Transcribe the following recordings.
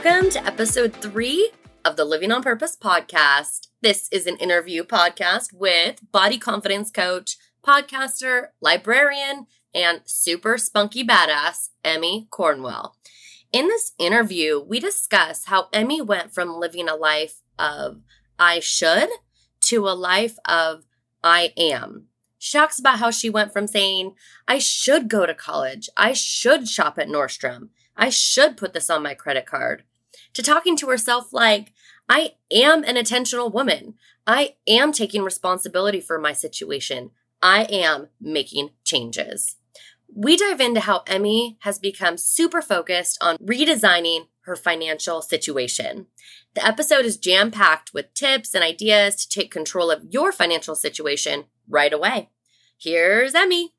Welcome to episode three of the Living on Purpose podcast. This is an interview podcast with body confidence coach, podcaster, librarian, and super spunky badass, Emmy Cornwell. In this interview, we discuss how Emmy went from living a life of I should to a life of I am. She talks about how she went from saying, I should go to college, I should shop at Nordstrom, I should put this on my credit card, to talking to herself like, I am an intentional woman. I am taking responsibility for my situation. I am making changes. We dive into how Emmy has become super focused on redesigning her financial situation. The episode is jam packed with tips and ideas to take control of your financial situation right away. Here's Emmy.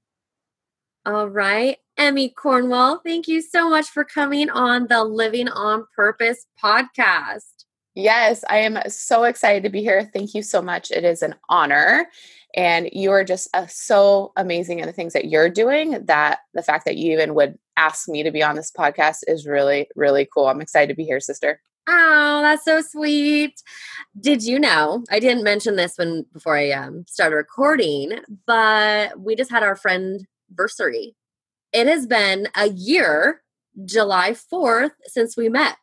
All right. Emmy Cornwell, thank you so much for coming on the Living on Purpose podcast. Yes, I am so excited to be here. Thank you so much. It is an honor. And you are just uh, so amazing in the things that you're doing that the fact that you even would ask me to be on this podcast is really, really cool. I'm excited to be here, sister. Oh, that's so sweet. Did you know? I didn't mention this when before I um, started recording, but we just had our friend anniversary it has been a year, July 4th, since we met.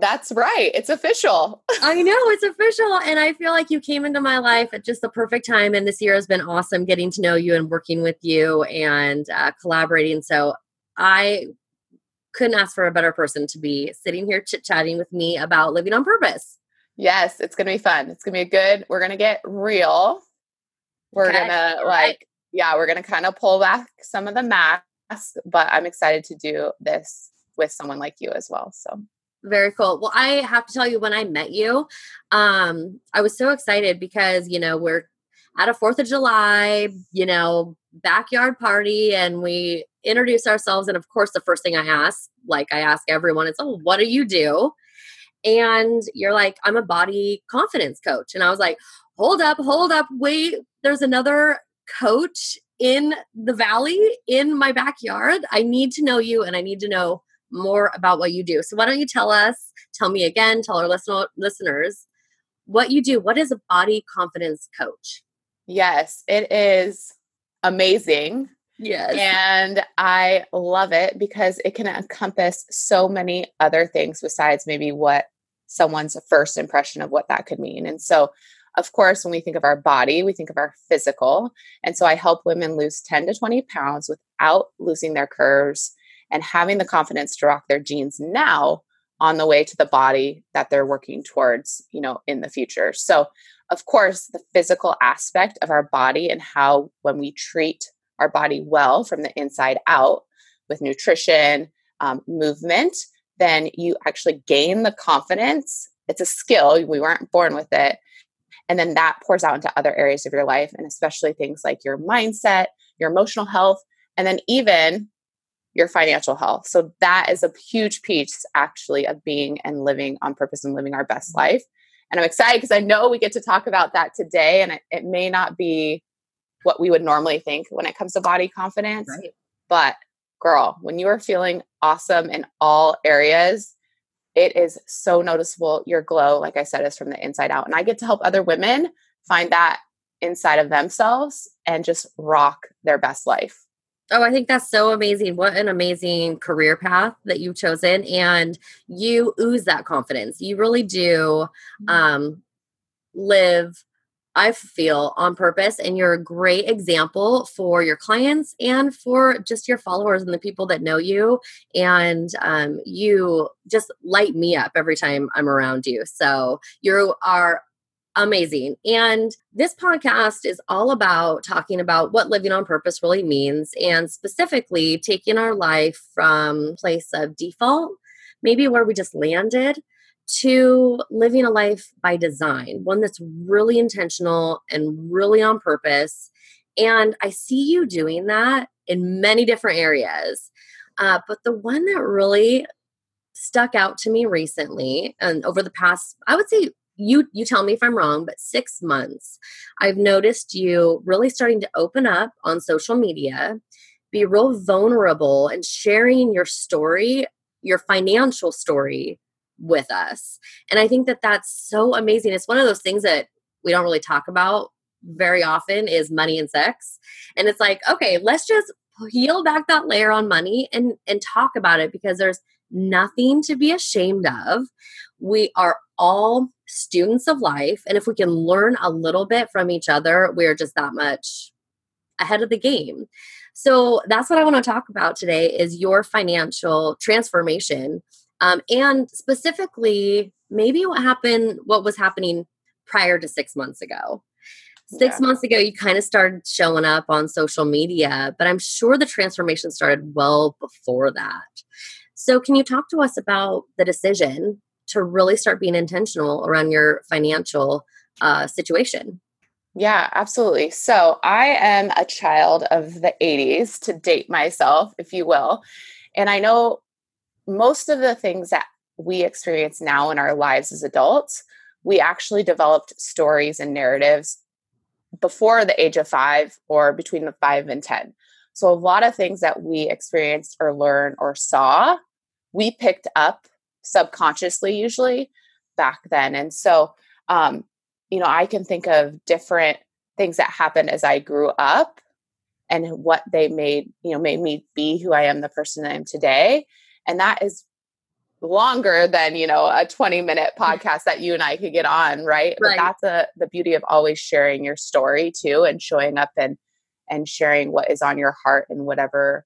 That's right. It's official. I know it's official. And I feel like you came into my life at just the perfect time. And this year has been awesome getting to know you and working with you and uh, collaborating. So I couldn't ask for a better person to be sitting here chit chatting with me about living on purpose. Yes, it's going to be fun. It's going to be good. We're going to get real. We're okay. going to like, yeah, we're going to kind of pull back some of the mask but I'm excited to do this with someone like you as well. So very cool. Well, I have to tell you, when I met you, um, I was so excited because you know we're at a Fourth of July, you know, backyard party, and we introduce ourselves. And of course, the first thing I ask, like I ask everyone, is, "Oh, what do you do?" And you're like, "I'm a body confidence coach," and I was like, "Hold up, hold up, wait. There's another coach in the valley in my backyard. I need to know you and I need to know more about what you do. So why don't you tell us, tell me again, tell our listen- listeners what you do. What is a body confidence coach? Yes, it is amazing. Yes. And I love it because it can encompass so many other things besides maybe what someone's first impression of what that could mean. And so of course, when we think of our body, we think of our physical. And so I help women lose 10 to 20 pounds without losing their curves and having the confidence to rock their jeans now on the way to the body that they're working towards, you know, in the future. So, of course, the physical aspect of our body and how when we treat our body well from the inside out with nutrition, um, movement, then you actually gain the confidence. It's a skill. We weren't born with it and then that pours out into other areas of your life, and especially things like your mindset, your emotional health, and then even your financial health. So that is a huge piece actually of being and living on purpose and living our best mm-hmm. life. And I'm excited because I know we get to talk about that today, and it, it, may not be what we would normally think when it comes to body confidence. Right. But girl, when you are feeling awesome in all areas, it is so noticeable. Your glow, like I said, is from the inside out. And I get to help other women find that inside of themselves and just rock their best life. Oh, I think that's so amazing. What an amazing career path that you've chosen. And you ooze that confidence. You really do mm-hmm. um, live, I feel, on purpose. And you're a great example for your clients and for just your followers and the people that know you. And um, you just light me up every time I'm around you. So you are amazing. And this podcast is all about talking about what living on purpose really means and specifically taking our life from place of default, maybe where we just landed, to living a life by design, one that's really intentional and really on purpose. And I see you doing that in many different areas. Uh, but the one that really stuck out to me recently and over the past, I would say you you tell me if I'm wrong, but 6 months I've noticed you really starting to open up on social media, be real vulnerable and sharing your story, your financial story with us. And I think that that's so amazing. It's one of those things that we don't really talk about very often is money and sex. And it's like, okay, let's just peel back that layer on money and and talk about it because there's nothing to be ashamed of. We are all students of life. And if we can learn a little bit from each other, we're just that much ahead of the game. So that's what I want to talk about today is your financial transformation. Um, and specifically, maybe what happened, what was happening prior to six months ago. Six yeah. months ago, you kind of started showing up on social media, but I'm sure the transformation started well before that. So, can you talk to us about the decision to really start being intentional around your financial uh, situation. Yeah, absolutely. So I am a child of the 80s to date myself, if you will. And I know most of the things that we experience now in our lives as adults, we actually developed stories and narratives before the age of five or between the five and 10. So a lot of things that we experienced or learned or saw, we picked up subconsciously usually back then and so um you know i can think of different things that happened as i grew up and what they made you know made me be who i am the person i am today and that is longer than you know a 20 minute podcast that you and i could get on right, right. but that's a, the beauty of always sharing your story too and showing up and and sharing what is on your heart in whatever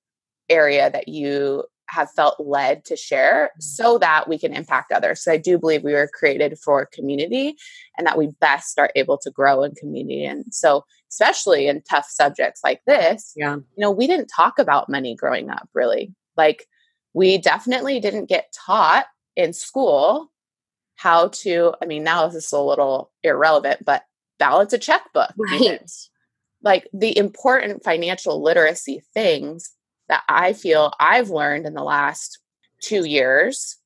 area that you have felt led to share mm-hmm. so that we can impact others. So I do believe we were created for community and that we best are able to grow in community. And so, especially in tough subjects like this, yeah. you know, we didn't talk about money growing up really. Like, we definitely didn't get taught in school how to, I mean, now this is a little irrelevant, but balance a checkbook. Right. Like the important financial literacy things that I feel I've learned in the last two years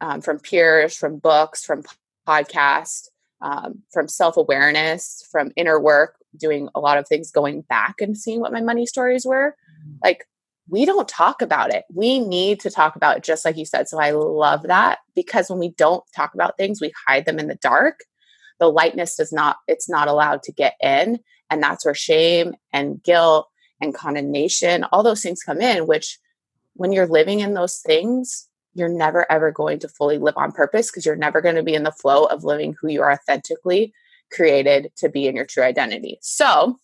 um, from peers, from books, from podcasts, um, from self awareness, from inner work, doing a lot of things, going back and seeing what my money stories were. Mm-hmm. Like, we don't talk about it. We need to talk about it, just like you said. So I love that because when we don't talk about things, we hide them in the dark. The lightness does not, it's not allowed to get in. And that's where shame and guilt and condemnation, all those things come in, which when you're living in those things, you're never ever going to fully live on purpose because you're never going to be in the flow of living who you are authentically created to be in your true identity. So,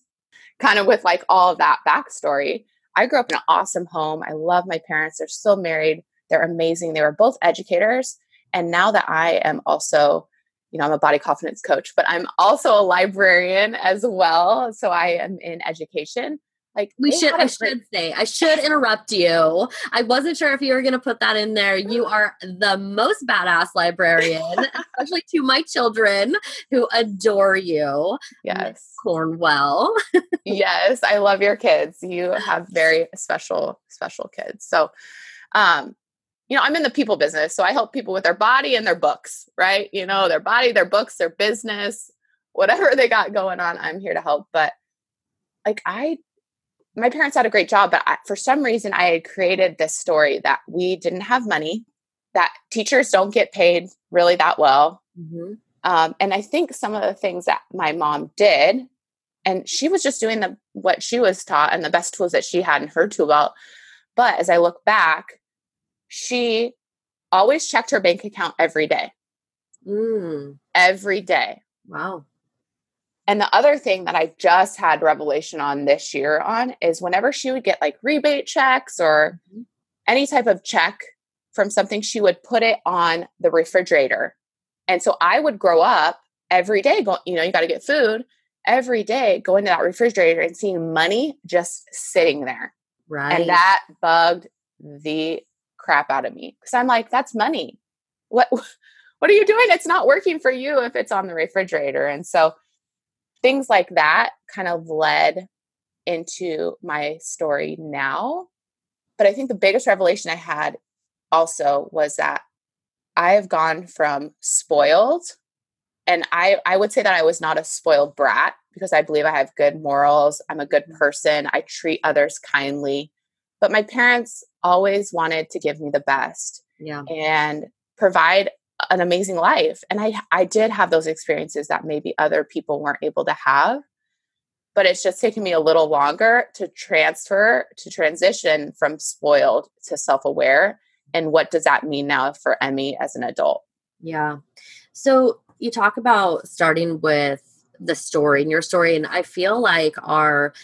kind of with like all of that backstory, I grew up in an awesome home. I love my parents. They're still married. They're amazing. They were both educators. And now that I am also, you know, I'm a body confidence coach, but I'm also a librarian as well. So I am in education. Like we should, I should say, I should interrupt you. I wasn't sure if you were going to put that in there. You are the most badass librarian, especially to my children who adore you. Yes, Cornwell. yes, I love your kids. You have very special, special kids. So, um, you know, I'm in the people business, so I help people with their body and their books. Right? You know, their body, their books, their business, whatever they got going on. I'm here to help, but like I my parents had a great job, but I, for some reason, I had created this story that we didn't have money, that teachers don't get paid really that well. Mm-hmm. Um, and I think some of the things that my mom did and she was just doing the what she was taught and the best tools that she had in her tool belt. But as I look back, she always checked her bank account every day. Mm. Every day. Wow. And the other thing that I just had revelation on this year on is whenever she would get like rebate checks or mm-hmm. any type of check from something, she would put it on the refrigerator. And so I would grow up every day going, you know, you got to get food every day, going to that refrigerator and seeing money just sitting there. Right. And that bugged the crap out of me because I'm like, that's money. What what are you doing? It's not working for you if it's on the refrigerator. And so things like that kind of led into my story now. But I think the biggest revelation I had also was that I have gone from spoiled and I I would say that I was not a spoiled brat because I believe I have good morals. I'm a good mm-hmm. person. I treat others kindly. But my parents always wanted to give me the best. Yeah. And provide an amazing life. And I I did have those experiences that maybe other people weren't able to have. But it's just taken me a little longer to transfer to transition from spoiled to self-aware. And what does that mean now for Emmy as an adult? Yeah. So you talk about starting with the story and your story, and I feel like our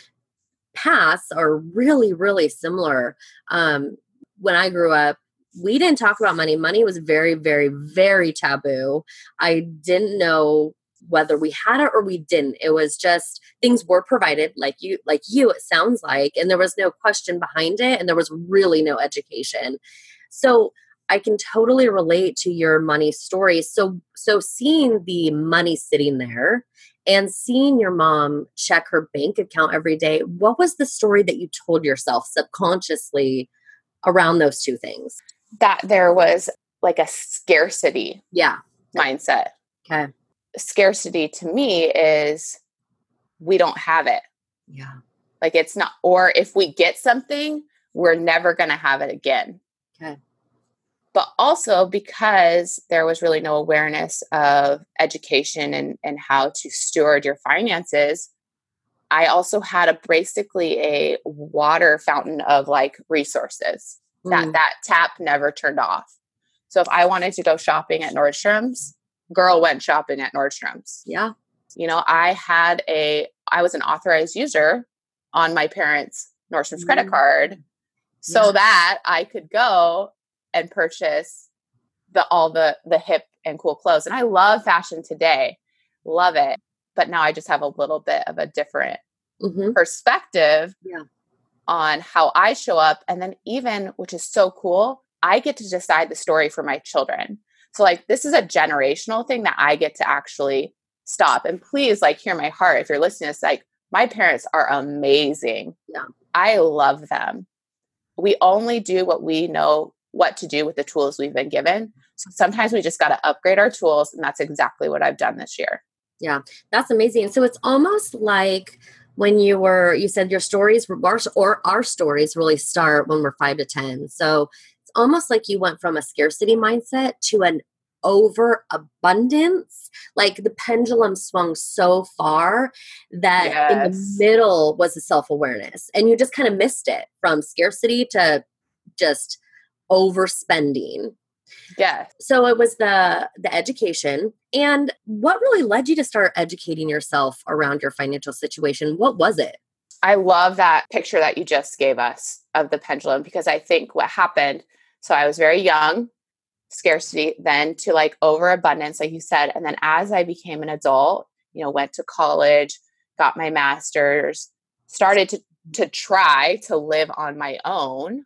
paths are really, really similar. Um, when I grew up, we didn't talk about money. Money was very, very, very taboo. I didn't know whether we had it or we didn't. It was just things were provided like you like you it sounds like and there was no question behind it and there was really no education. So I can totally relate to your money story. So so seeing the money sitting there and seeing your mom check her bank account every day, what was the story that you told yourself subconsciously around those two things? That there was like a scarcity yeah mindset. Okay. Scarcity to me is we don't have it. Yeah. Like it's not or if we get something, we're never going to have it again. Okay but also because there was really no awareness of education and, and how to steward your finances i also had a basically a water fountain of like resources mm. that that tap never turned off so if i wanted to go shopping at nordstrom's girl went shopping at nordstrom's yeah you know i had a i was an authorized user on my parents nordstrom's mm. credit card so yeah. that i could go and purchase the all the the hip and cool clothes. And I love fashion today. Love it. But now I just have a little bit of a different mm-hmm. perspective yeah. On how I show up. And then even, which is so cool, I get to decide the story for my children. So like this is a generational thing that I get to actually stop. And please like hear my heart if you're listening. It's like my parents are amazing. Yeah. I love them. We only do what we know what to do with the tools we've been given. So sometimes we just got to upgrade our tools. And that's exactly what I've done this year. Yeah, that's amazing. So it's almost like when you were, you said your stories, our, or our stories really start when we're five to 10. So it's almost like you went from a scarcity mindset to an overabundance. Like the pendulum swung so far that yes. in the middle was the self awareness. And you just kind of missed it from scarcity to just overspending. Yeah. So it was the the education and what really led you to start educating yourself around your financial situation? What was it? I love that picture that you just gave us of the pendulum because I think what happened so I was very young, scarcity, then to like overabundance like you said and then as I became an adult, you know, went to college, got my masters, started to to try to live on my own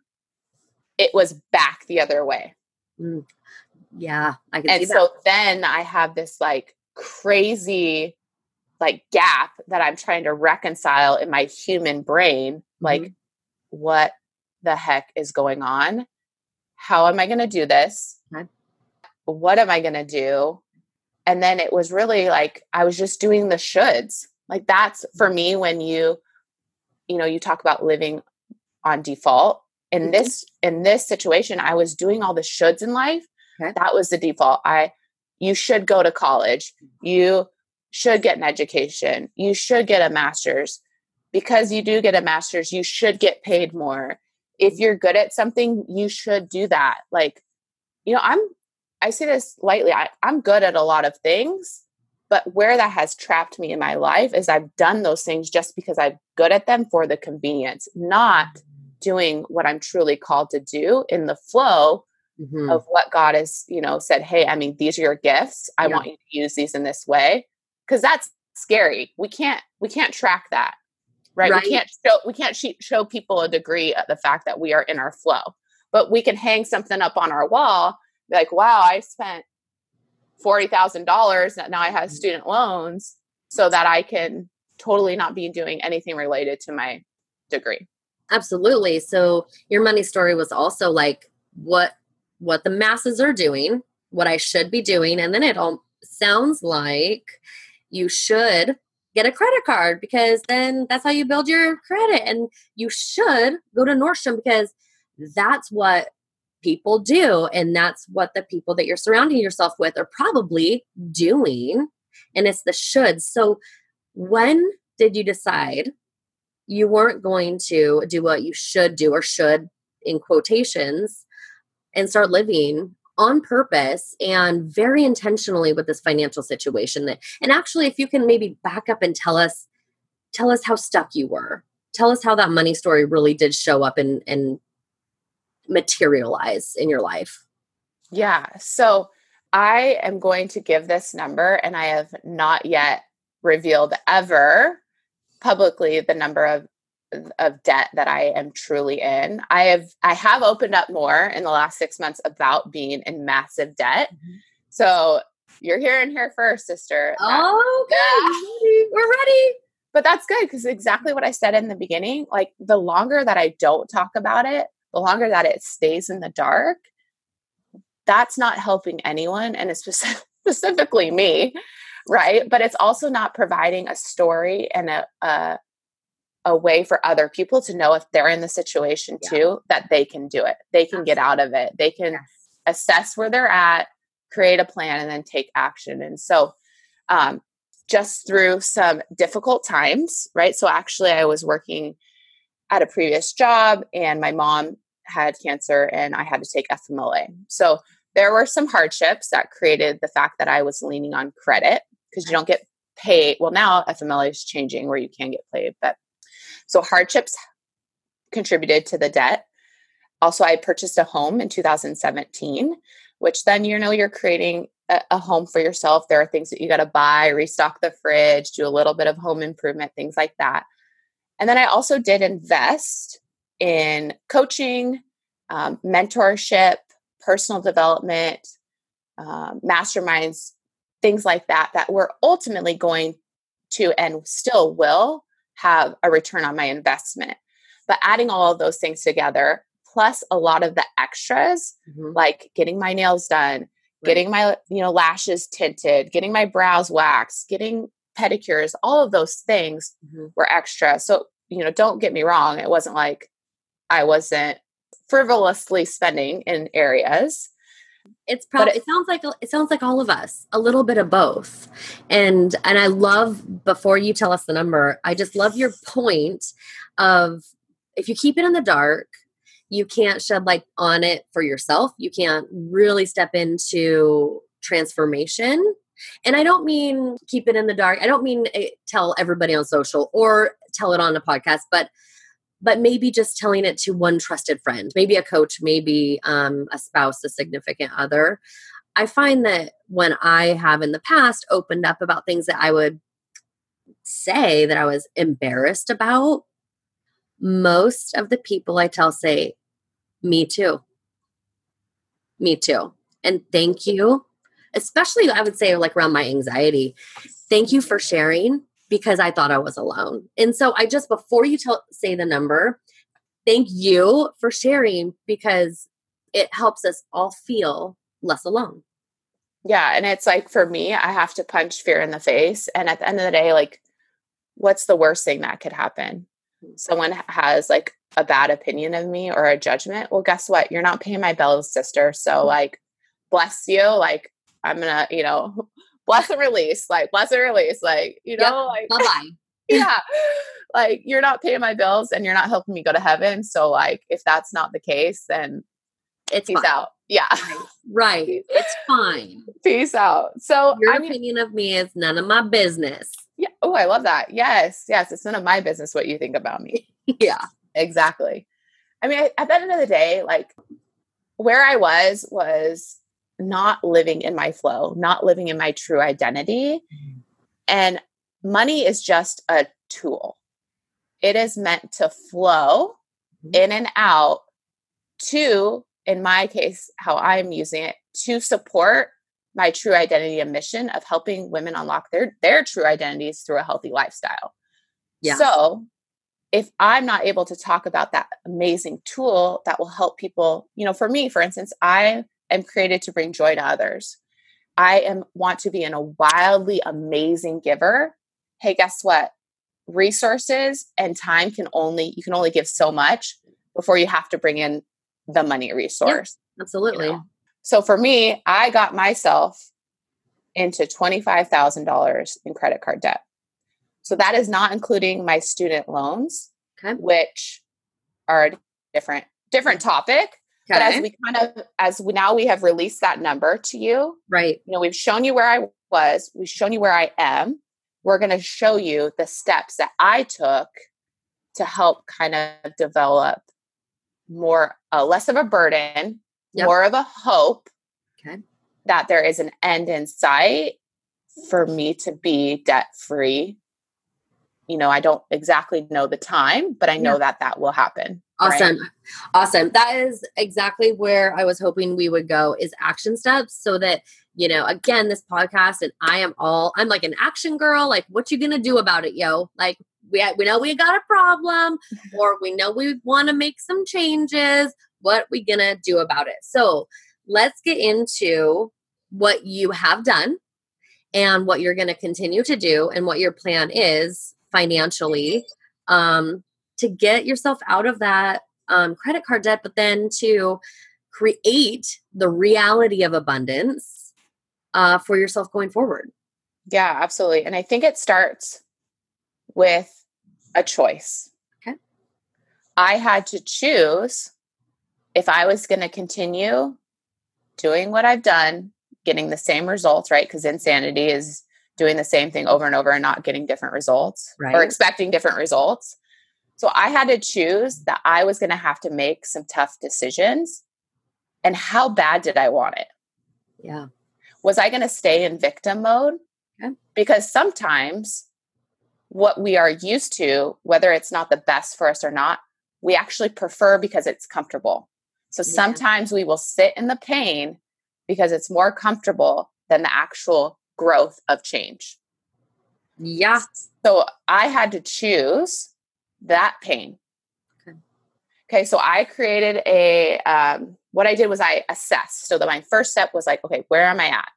it was back the other way. Mm. Yeah, I can and so then I have this like crazy like gap that I'm trying to reconcile in my human brain. Mm-hmm. Like, what the heck is going on? How am I going to do this? Okay. What am I going to do? And then it was really like I was just doing the shoulds. Like that's for mm. me when you, you know, you talk about living on default in mm-hmm. this in this situation i was doing all the shoulds in life okay. that was the default i you should go to college mm-hmm. you should get an education. You should get a master's. Because you do get a master's, you should get paid more. If mm-hmm. you're good at something, you should do that. Like, you know, I'm, I say this lightly, I, I'm good at a lot of things, but where that has trapped me in my life is I've done those things just because I'm good at them for the convenience, not mm-hmm. Doing what I'm truly called to do in the flow mm-hmm. of what God has, you know, said, hey, I mean, these are your gifts. I yeah. want you to use these in this way. Cause that's scary. We can't, we can't track that. Right? right? We can't show, we can't show people a degree of the fact that we are in our flow, but we can hang something up on our wall. Like, wow, I spent $40,000 that now I have mm-hmm. student loans so that I can totally not be doing anything related to my degree. Absolutely. So your money story was also like what what the masses are doing, what I should be doing, and then it all sounds like you should get a credit card because then that's how you build your credit and you should go to Nordstrom because that's what people do and that's what the people that you're surrounding yourself with are probably doing and it's the should. So when did you decide you weren't going to do what you should do or should in quotations and start living on purpose and very intentionally with this financial situation that and actually if you can maybe back up and tell us tell us how stuck you were. Tell us how that money story really did show up and and materialize in your life. Yeah so i am going to give this number and i have not yet revealed ever publicly the number of of debt that I am truly in. I have I have opened up more in the last 6 months about being in massive debt. Mm-hmm. So you're hearing here first, sister. Oh, okay. Yeah. We're ready. But that's good because exactly what I said in the beginning. Like the longer that I don't talk about it, the longer that it stays in the dark, that's not helping anyone and it's specifically me right but it's also not providing a story and a, a, a way for other people to know if they're in the situation yeah. too that they can do it. They can get out of it. They can yes. assess where they're at create a plan and then take action. And so um, just through some difficult times right? So actually i was working at a previous job and my mom had cancer and i had to take fmla so there were some hardships that created the fact that i was leaning on credit because you don't get paid. Well, now FMLA is changing where you can get paid, but so hardships contributed to the debt. Also, I purchased a home in 2017, which then you know you're creating a, a home for yourself. There are things that you got to buy, restock the fridge, do a little bit of home improvement, things like that. And then I also did invest in coaching, um, mentorship, personal development, um, masterminds, things like that that were ultimately going to and still will have a return on my investment. But adding all of those things together, plus a lot of the extras, mm-hmm. like getting my nails done, right. getting my you know lashes tinted, getting my brows waxed, getting pedicures, all of those things mm-hmm. were extra. So, you know, don't get me wrong, it wasn't like I wasn't frivolously spending in areas it's probably it, sounds like it sounds like all of us a little bit of both. And and i love before you tell us the number i just love your point of if you keep it in the dark you can't shed light on it for yourself. You can't really step into transformation. And i don't mean keep it in the dark. I don't mean eh, tell everybody on social or tell it on a podcast but but maybe just telling it to one trusted friend, maybe a coach, maybe um, a spouse, a significant other. I find that when I have in the past opened up about things that I would say that I was embarrassed about, most of the people I tell say, Me too. Me too. And thank you. Especially, I would say, like around my anxiety. Thank you for sharing because I thought I was alone. And so I just, before you tell, say the number, thank you for sharing because it helps us all feel less alone. Yeah. And it's like for me, I have to punch fear in the face. And at the end of the day, like, what's the worst thing that could happen? Hmm. Someone has like a bad opinion of me or a judgment. Well, guess what? You're not paying my bills, sister. So, hmm. like, bless you. Like, I'm gonna, you know, bless and release, like bless and release, like you know, yep. like bye yeah, like you're not paying my bills and you're not helping me go to heaven. So like, if that's not the case, then it's peace fine. out. Yeah, right. right. It's fine. Peace out. So your I opinion of me is none of my business. Yeah. Oh, I love that. Yes, yes. It's none of my business what you think about me. yeah, exactly. I mean, at the end of the day, like where I was was not living in my flow, not living in my true identity. Mm-hmm. And money is just a tool. It is meant to flow mm-hmm. in and out to, in my case, how I'm using it, to support my true identity and mission of helping women unlock their their true identities through a healthy lifestyle. Yeah. So if I'm not able to talk about that amazing tool that will help people, you know, for me, for instance, I am created to bring joy to others. I am want to be in a wildly amazing giver. Hey, guess what? Resources and time can only you can only give so much before you have to bring in the money resource. Yeah, absolutely. You know? So for me, I got myself into $25,000 in credit card debt. So that is not including my student loans, okay. which are a different different topic. But as we kind of as we now we have released that number to you. Right. You know, we've shown you where I was, we've shown you where I am. We're going to show you the steps that I took to help kind of develop more uh, less of a burden yep. more of a hope okay. that there is an end in sight for me to be debt free. You know, I don't exactly know the time, but I know yeah. that that will happen. Awesome. Right? Awesome. That is exactly where I was hoping we would go is action steps so that, you know, again, this podcast and I am all I'm like an action girl. Like, what you gonna do about it, yo? Like we we know we got a problem or we know we want to make some changes what we gonna do about it? So let's get into what you have done and what you're gonna continue to do and what your plan is financially um, to get yourself out of that um, credit card debt, but then to create the reality of abundance uh, for yourself going forward. Yeah, absolutely. And I think it starts with a choice. Okay. I had to choose if I was going to continue doing what I've done, getting the same results, right? Because insanity is doing the same thing over and over and not getting different results right. or expecting different results. So I had to choose that I was going to have to make some tough decisions. And how bad did I want it? Yeah. Was I going to stay in victim mode? Okay. Because sometimes what we are used to, whether it's not the best for us or not, we actually prefer because it's comfortable. So yeah. sometimes we will sit in the pain because it's more comfortable than the actual growth of change. Yeah. So I had to choose that pain. Okay. Okay. So I created a, um, what I did was I assessed. So that my first step was like, okay, where am I at?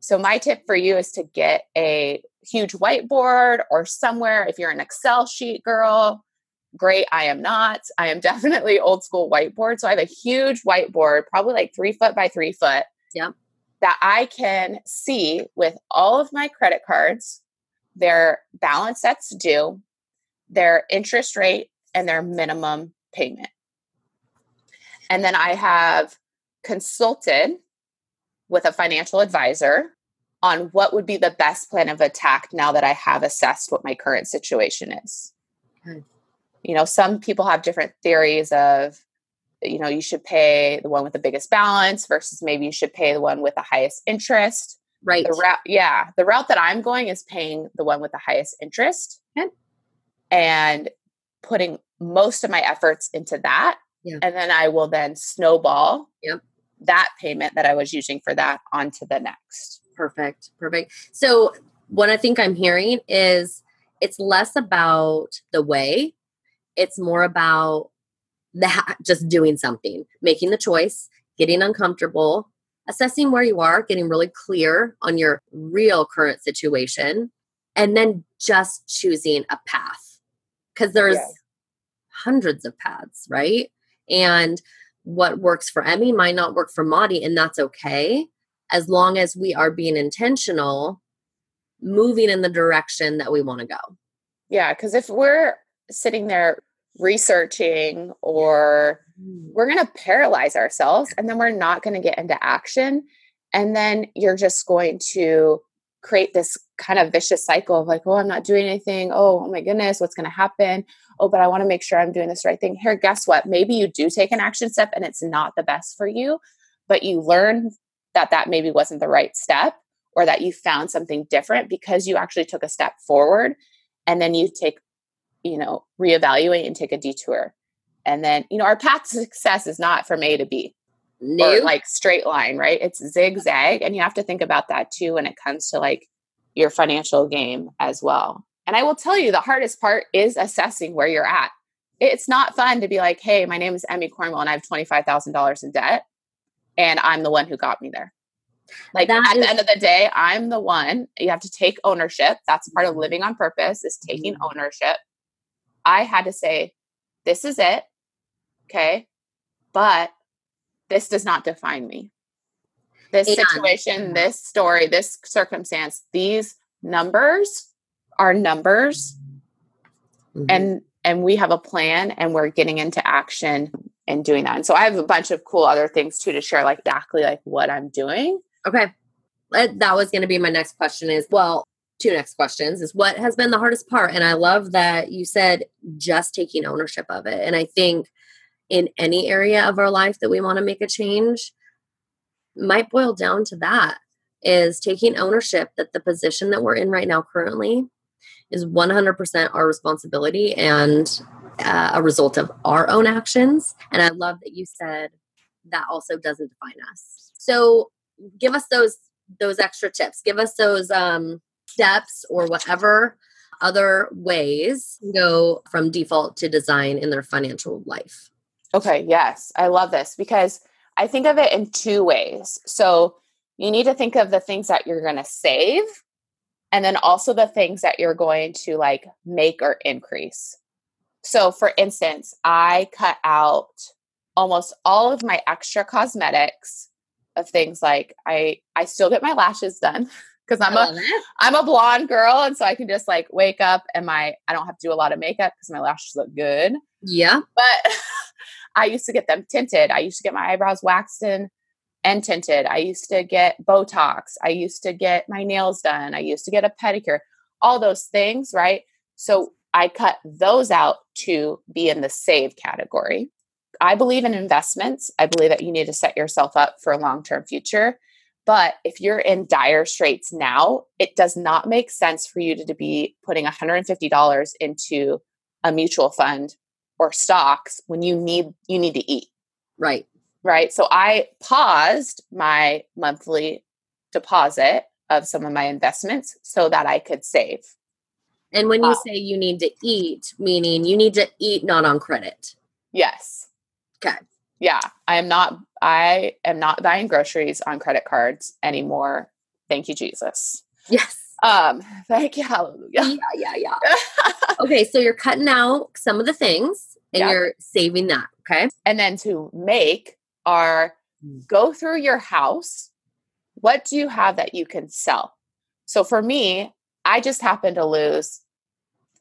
So my tip for you is to get a huge whiteboard or somewhere, if you're an Excel sheet girl, great. I am not. I am definitely old school whiteboard. So I have a huge whiteboard, probably like three foot by three foot. Yeah. That I can see with all of my credit cards, their balance that's due, their interest rate, and their minimum payment. And then I have consulted with a financial advisor on what would be the best plan of attack now that I have assessed what my current situation is. Okay you know some people have different theories of you know you should pay the one with the biggest balance versus maybe you should pay the one with the highest interest right the route yeah the route that i'm going is paying the one with the highest interest okay. And putting most of my efforts into that yeah. and then i will then snowball yep. that payment that i was using for that onto the next perfect perfect so what i think i'm hearing is it's less about the way it's more about that just doing something, making the choice, getting uncomfortable, assessing where you are, getting really clear on your real current situation, and then just choosing a path. Because there's hundreds of paths, right? And what works for Emmy might not work for Maudie, and that's okay. as long as we are being intentional, moving in the direction that we want to go. Yeah, because if we're sitting there researching or mm. we're going to paralyze ourselves and then we're not going to get into action. And then you're just going to create this kind of vicious cycle of like, oh, I'm not doing anything. Oh, oh my goodness, what's going to happen? Oh, but I want to make sure I'm doing this right thing. Here, guess what? Maybe you do take an action step and it's not the best for you, but you learn that that maybe wasn't the right step or that you found something different because you actually took a step forward and then you take you know reevaluate and take a detour and then you know our path to success is not from a to b no. or like straight line right it's zigzag and you have to think about that too when it comes to like your financial game as well and i will tell you the hardest part is assessing where you're at it's not fun to be like hey my name is emmy cornwell and i have $25000 in debt and i'm the one who got me there like that at is- the end of the day, I'm the one. You have to take ownership. That's part of mm-hmm. living on purpose is taking mm-hmm. ownership. I had to say, this is it. Okay. But this does not define me. This and, situation, this story, this circumstance, these numbers are numbers. Mm-hmm. And and we have a plan and we're getting into action and doing that. And so I have a bunch of cool other things too to share, like exactly like what I'm doing Okay. That was going to be my next question is well, two next questions is what has been the hardest part? And I love that you said just taking ownership of it. And I think in any area of our life that we want to make a change might boil down to that is taking ownership that the position that we're in right now currently is 100% our responsibility and uh, a result of our own actions. And I love that you said that also doesn't define us. So give us those those extra tips give us those um steps or whatever other ways go from default to design in their financial life okay yes i love this because i think of it in two ways so you need to think of the things that you're going to save and then also the things that you're going to like make or increase so for instance i cut out almost all of my extra cosmetics of things like I I still get my lashes done because I'm a am a blonde girl and so I can just like wake up and my I don't have to do a lot of makeup because my lashes look good. Yeah. But I used to get them tinted. I used to get my eyebrows waxed in and tinted. I used to get Botox. I used to get my nails done. I used to get a pedicure. All those things, right? So I cut those out to be in the save category. I believe in investments. I believe that you need to set yourself up for a long term future. But if you're in dire straits now, it does not make sense for you to, to be putting $150 into a mutual fund or stocks when you need you need to eat. Right. Right. So I paused my monthly deposit of some of my investments so that I could save. And when you uh, say you need to eat, meaning you need to eat not on credit. Yes. Okay. Yeah, I am not I am not buying groceries on credit cards anymore. Thank you Jesus. Yes. Um, thank you hallelujah. Yeah, yeah, yeah. okay, so you're cutting out some of the things and yeah. you're saving that, okay? And then to make are mm. go through your house. What do you have that you can sell? So for me, I just happened to lose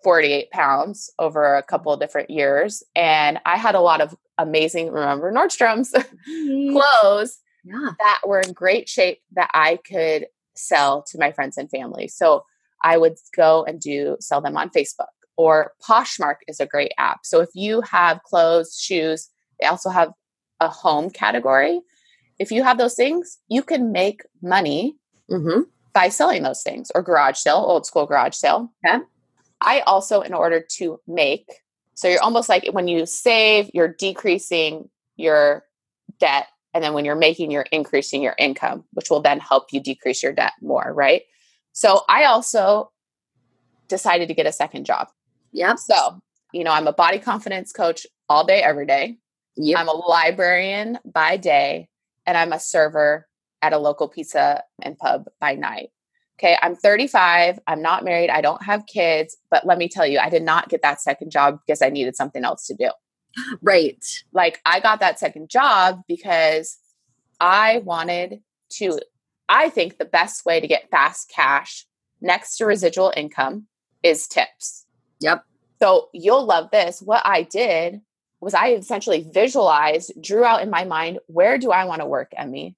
48 pounds over a couple of different years. And I had a lot of amazing, remember Nordstrom's clothes yeah. that were in great shape that I could sell to my friends and family. So I would go and do sell them on Facebook or Poshmark is a great app. So if you have clothes, shoes, they also have a home category. If you have those things, you can make money mm-hmm. by selling those things or garage sale, old school garage sale. Okay. I also, in order to make, so you're almost like when you save, you're decreasing your debt. And then when you're making, you're increasing your income, which will then help you decrease your debt more, right? So I also decided to get a second job. Yeah. So, you know, I'm a body confidence coach all day, every day. Yep. I'm a librarian by day, and I'm a server at a local pizza and pub by night. Okay, I'm 35. I'm not married. I don't have kids. But let me tell you, I did not get that second job because I needed something else to do. Right. Like I got that second job because I wanted to I think the best way to get fast cash next to residual income is tips. Yep. So you'll love this. What I did was I essentially visualized, drew out in my mind, where do I want to work, Emmy?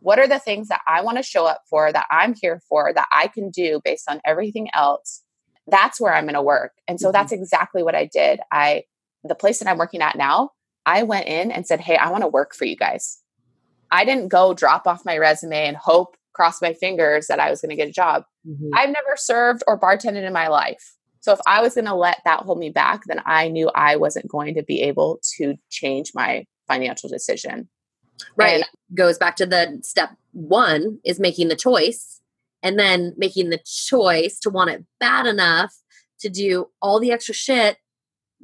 What are the things that I want to show up for, that I'm here for, that I can do based on everything else? That's where I'm going to work. And so mm-hmm. that's exactly what I did. I, the place that I'm working at now, I went in and said, Hey, I want to work for you guys. I didn't go drop off my resume and hope, cross my fingers that I was going to get a job. Mm-hmm. I've never served or bartended in my life. So if I was going to let that hold me back, then I knew I wasn't going to be able to change my financial decision. Right. And Goes back to the step one is making the choice and then making the choice to want it bad enough to do all the extra shit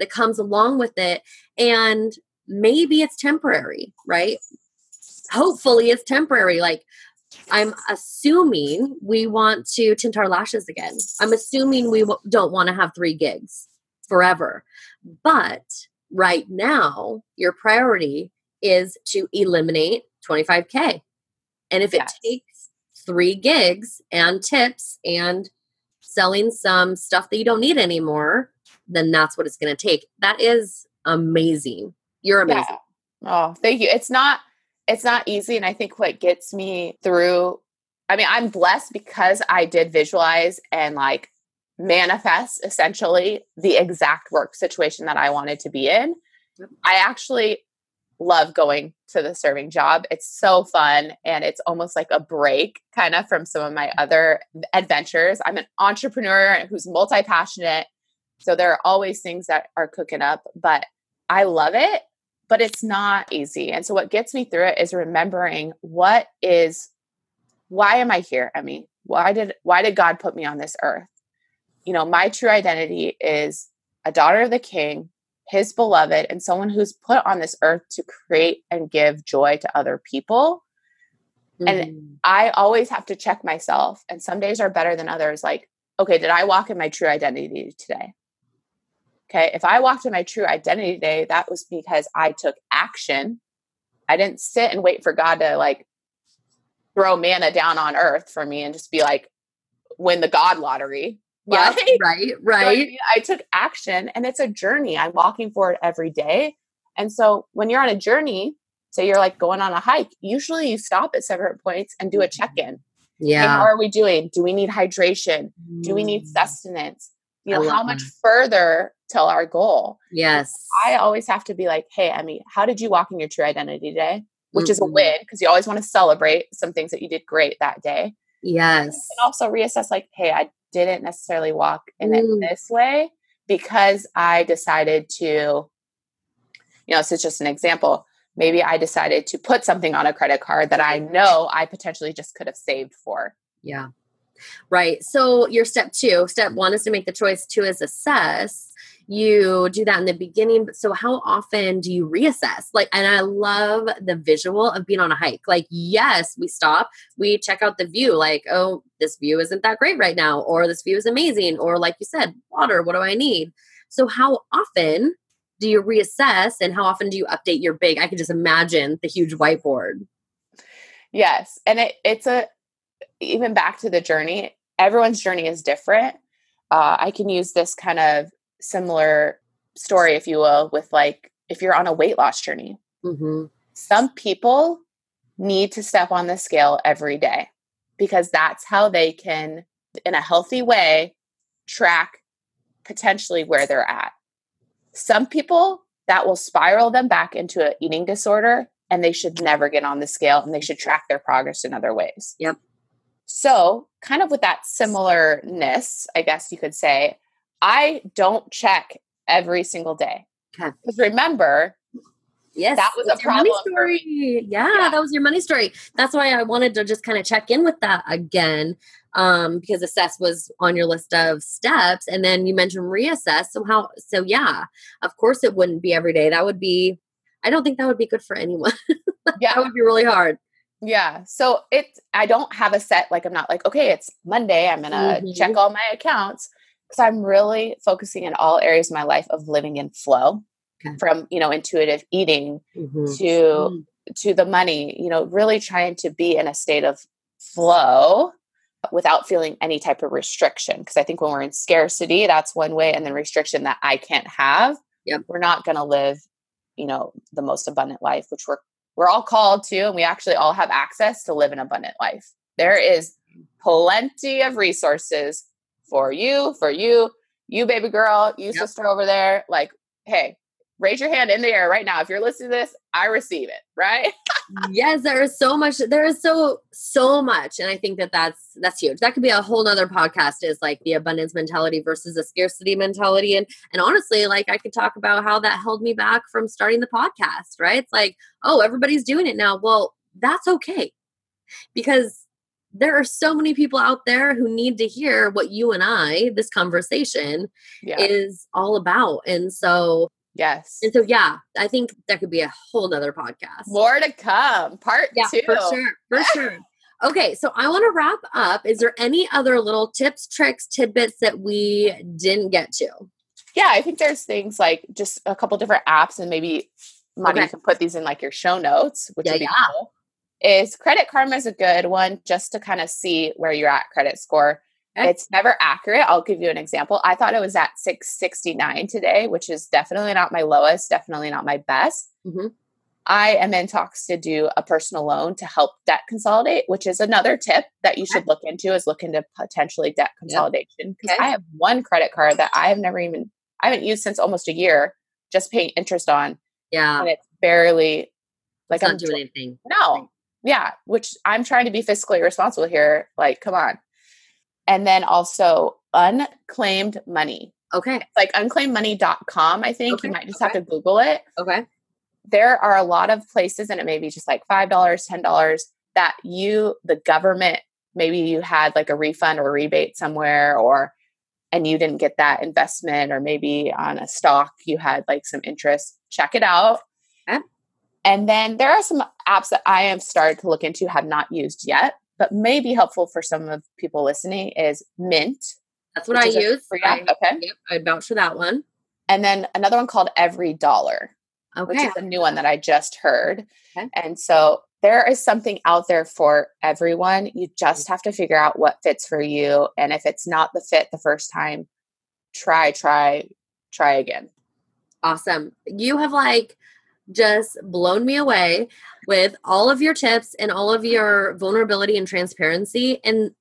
that comes along with it. And maybe it's temporary, right? Hopefully it's temporary. Like I'm assuming we want to tint our lashes again. I'm assuming we w- don't want to have three gigs forever. But right now, your priority is to eliminate 25K. And if yes. it takes three gigs and tips and selling some stuff that you don't need anymore, then that's what it's going to take. That is amazing. You're amazing. Yeah. Oh, thank you. It's not it's not easy. And I think what gets me through, I mean, I'm blessed because I did visualize and like manifest essentially the exact work situation that I wanted to be in. I actually love going to the serving job. It's so fun and it's almost like a break kind of from some of my other adventures. I'm an entrepreneur who's multi passionate. So there are always things that are cooking up, but I love it but it's not easy. And so what gets me through it is remembering what is why am I here, Emmy? Why did why did God put me on this earth? You know, my true identity is a daughter of the king, his beloved, and someone who's put on this earth to create and give joy to other people. Mm-hmm. And I always have to check myself, and some days are better than others. Like, okay, did I walk in my true identity today? Okay. If I walked in my true identity today, that was because I took action. I didn't sit and wait for God to like throw manna down on earth for me and just be like, win the God lottery. Yeah, right, right. right. So I, mean, I took action and it's a journey. I'm walking for it every day. And so when you're on a journey, say you're like going on a hike, usually you stop at several points and do a check in. Yeah. Hey, how are we doing? Do we need hydration? Do we need mm. sustenance? You know, how much that. further till our goal. Yes. I always have to be like, hey, Emmy, how did you walk in your true identity today? Which mm-hmm. is a mm-hmm. win because you always want to celebrate some things that you did great that day. Yes. And also reassess, like, hey, I didn't necessarily walk in mm. it this way because I decided to, you know, this is just an example. Maybe I decided to put something on a credit card that I know I potentially just could have saved for. Yeah. Right. So your step two, step one is to make the choice, two is assess you do that in the beginning so how often do you reassess? Like and i love the visual of being on a hike. Like yes we stop we check out the view like oh this view isn't that great right now or this view is amazing or like you said water what do i need? So how often do you reassess and how often do you update your big i can just imagine the huge whiteboard? Yes and it, it's a even back to the journey everyone's journey is different. Uh, i can use this kind of similar story, if you will, with like if you're on a weight loss journey. Mm-hmm. Some people need to step on the scale every day because that's how they can, in a healthy way, track potentially where they're at. Some people that will spiral them back into an eating disorder and they should never get on the scale and they should track their progress in other ways. Yep. So, kind of with that similarness, I guess you could say, I don't check every single day. Because remember, Yes, that was a problem. story. Yeah, yeah, that was your money story. That's why I wanted to just kind of check in with that again, um, because assess was on your list of steps, and then you mentioned reassess. So how? So yeah, of course it wouldn't be every day. That would be. I don't think that would be good for anyone. yeah, that would be really hard. Yeah. So it's. I don't have a set. Like I'm not like okay, it's Monday. I'm gonna mm-hmm. check all my accounts because I'm really focusing in all areas of my life of living in flow okay. from, you know, intuitive eating mm-hmm. to mm. to the money, you know, really trying to be in a state of flow without feeling any type of restriction. Because I think when we're in scarcity, that's one way, and then restriction that I can't have. Yep. We're not going to live, you know, the most abundant life, which we're we're all called to, and we actually all have access to live an abundant life. There is plenty of resources for you, for you, you baby girl, you yep. sister over there. Like, hey, raise your hand in the air right now. If you're listening to this, I receive it, right? yes, there is so much. There is so, so much. And I think that that's, that's huge. That could be a whole nother podcast is like the abundance mentality versus the scarcity mentality. And, and honestly, like I could talk about how that held me back from starting the podcast, right? It's like, oh, everybody's doing it now. Well, that's okay. Because there are so many people out there who need to hear what you and I, this conversation, yeah. is all about. And so Yes. And so, yeah, I think that could be a whole nother podcast. More to come. Part yeah, two. For sure. For sure. Okay, so I want to wrap up. Is there any other little tips, tricks, tidbits that we didn't get to? Yeah, I think there's things like just a couple different apps, and maybe Money, okay. you can put these in like your show notes, which yeah, would be yeah. cool. Is Credit Karma is a good one just to kind of see where you're at credit score. It's never accurate. I'll give you an example. I thought it was at 669 today, which is definitely not my lowest, definitely not my best. Mm-hmm. I am in talks to do a personal loan to help debt consolidate, which is another tip that you should look into is look into potentially debt consolidation. Because okay. I have one credit card that I have never even I haven't used since almost a year, just paying interest on. Yeah. And it's barely like it's I'm doing anything. No. Yeah. Which I'm trying to be fiscally responsible here. Like, come on and then also unclaimed money. Okay. It's like unclaimedmoney.com, I think. Okay. You might just okay. have to Google it. Okay. There are a lot of places, and it may be just like $5, $10 that you, the government, maybe you had like a refund or rebate somewhere, or and you didn't get that investment, or maybe on a stock you had like some interest. Check it out. Okay. And then there are some apps that I have started to look into, have not used yet but may be helpful for some of people listening is Mint. That's what I use. Free app. okay. Yep, I'd vouch for that one. And then another one called Every Dollar, okay. which is a new one that I just heard. Okay. And so there is something out there for everyone. You just mm. have to figure out what fits for you. And if it's not the fit the first time, try, try, try again. Awesome. You have like just blown me away with all of your tips and all of your vulnerability and transparency. And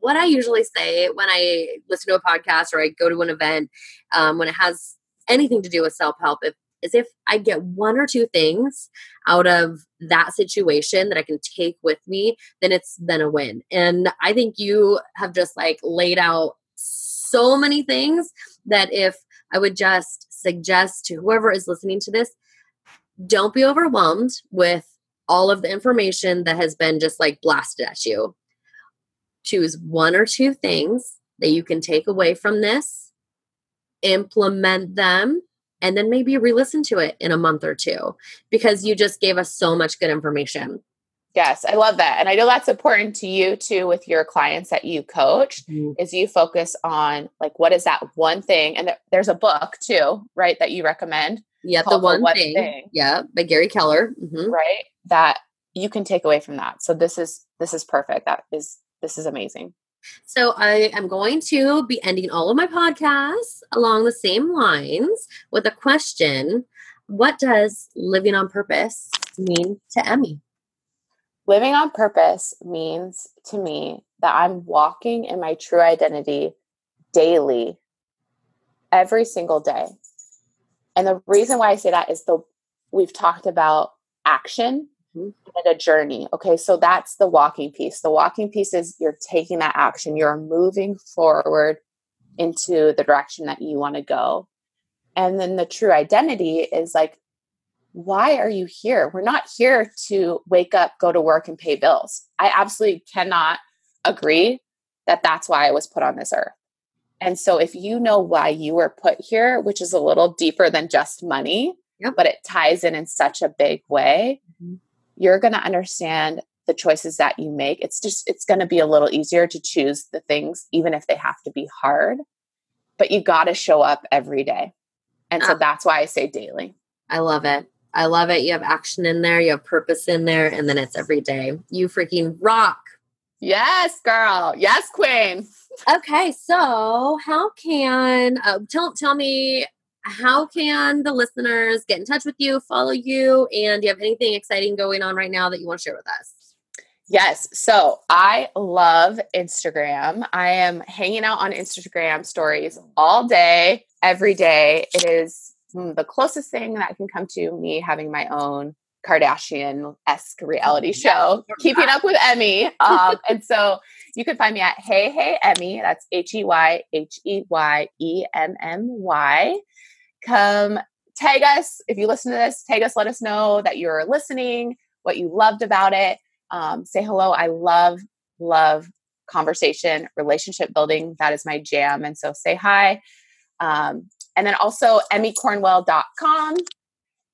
what I usually say when I listen to a podcast or I go to an event, um, when it has anything to do with self help, is if I get one or two things out of that situation that I can take with me, then it's then a win. And I think you have just like laid out so many things that if I would just suggest to whoever is listening to this, don't be overwhelmed with all of the information that has been just like blasted at you. Choose one or two things that you can take away from this, implement them, and then maybe re listen to it in a month or two because you just gave us so much good information. Yes, I love that. And I know that's important to you too with your clients that you coach mm-hmm. is you focus on like what is that one thing and there's a book too, right, that you recommend yeah, the one, the one thing. thing. Yeah, by Gary Keller. Mm-hmm. Right. That you can take away from that. So this is this is perfect. That is this is amazing. So I am going to be ending all of my podcasts along the same lines with a question. What does living on purpose mean to Emmy? Living on purpose means to me that I'm walking in my true identity daily, every single day. And the reason why I say that is the we've talked about action mm-hmm. and a journey. Okay, so that's the walking piece. The walking piece is you're taking that action, you're moving forward into the direction that you want to go. And then the true identity is like, why are you here? We're not here to wake up, go to work, and pay bills. I absolutely cannot agree that that's why I was put on this earth. And so if you know why you were put here, which is a little deeper than just money, yep. but it ties in in such a big way, mm-hmm. you're going to understand the choices that you make. It's just it's going to be a little easier to choose the things even if they have to be hard. But you got to show up every day. And so ah. that's why I say daily. I love it. I love it. You have action in there, you have purpose in there, and then it's every day. You freaking rock. Yes, girl. Yes, queen. Okay, so how can uh, tell tell me how can the listeners get in touch with you, follow you, and do you have anything exciting going on right now that you want to share with us? Yes. So I love Instagram. I am hanging out on Instagram stories all day, every day. It is the closest thing that can come to me having my own Kardashian esque reality show, Keeping Up with Emmy. Um, and so you can find me at Hey Hey Emmy. That's H E Y H E Y E M M Y. Come tag us if you listen to this. Tag us. Let us know that you're listening, what you loved about it. Um, say hello. I love love conversation, relationship building. That is my jam. And so say hi. Um, and then also emmycornwell.com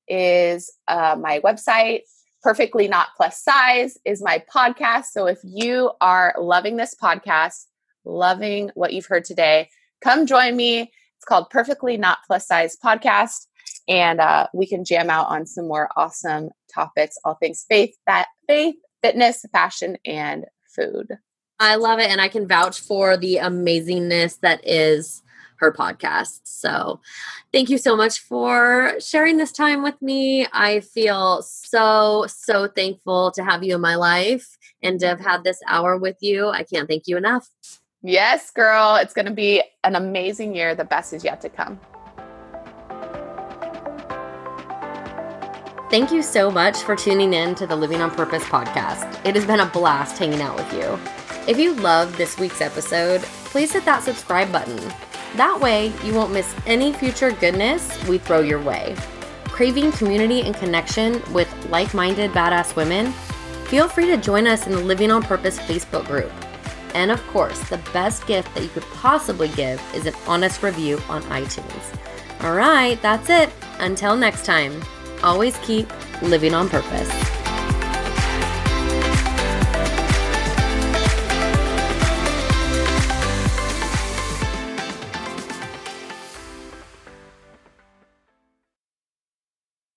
is uh, my website. Perfectly Not Plus Size is my podcast. So if you are loving this podcast, loving what you've heard today, come join me. It's called Perfectly Not Plus Size Podcast. And uh, we can jam out on some more awesome topics, all things faith, that faith, fitness, fashion, and food. I love it. And I can vouch for the amazingness that is her podcast. So, thank you so much for sharing this time with me. I feel so, so thankful to have you in my life and to have had this hour with you. I can't thank you enough. Yes, girl. It's going to be an amazing year. The best is yet to come. Thank you so much for tuning in to the Living on Purpose podcast. It has been a blast hanging out with you. If you loved this week's episode, please hit that subscribe button. That way, you won't miss any future goodness we throw your way. Craving community and connection with like minded badass women? Feel free to join us in the Living on Purpose Facebook group. And of course, the best gift that you could possibly give is an honest review on iTunes. All right, that's it. Until next time always keep living on purpose.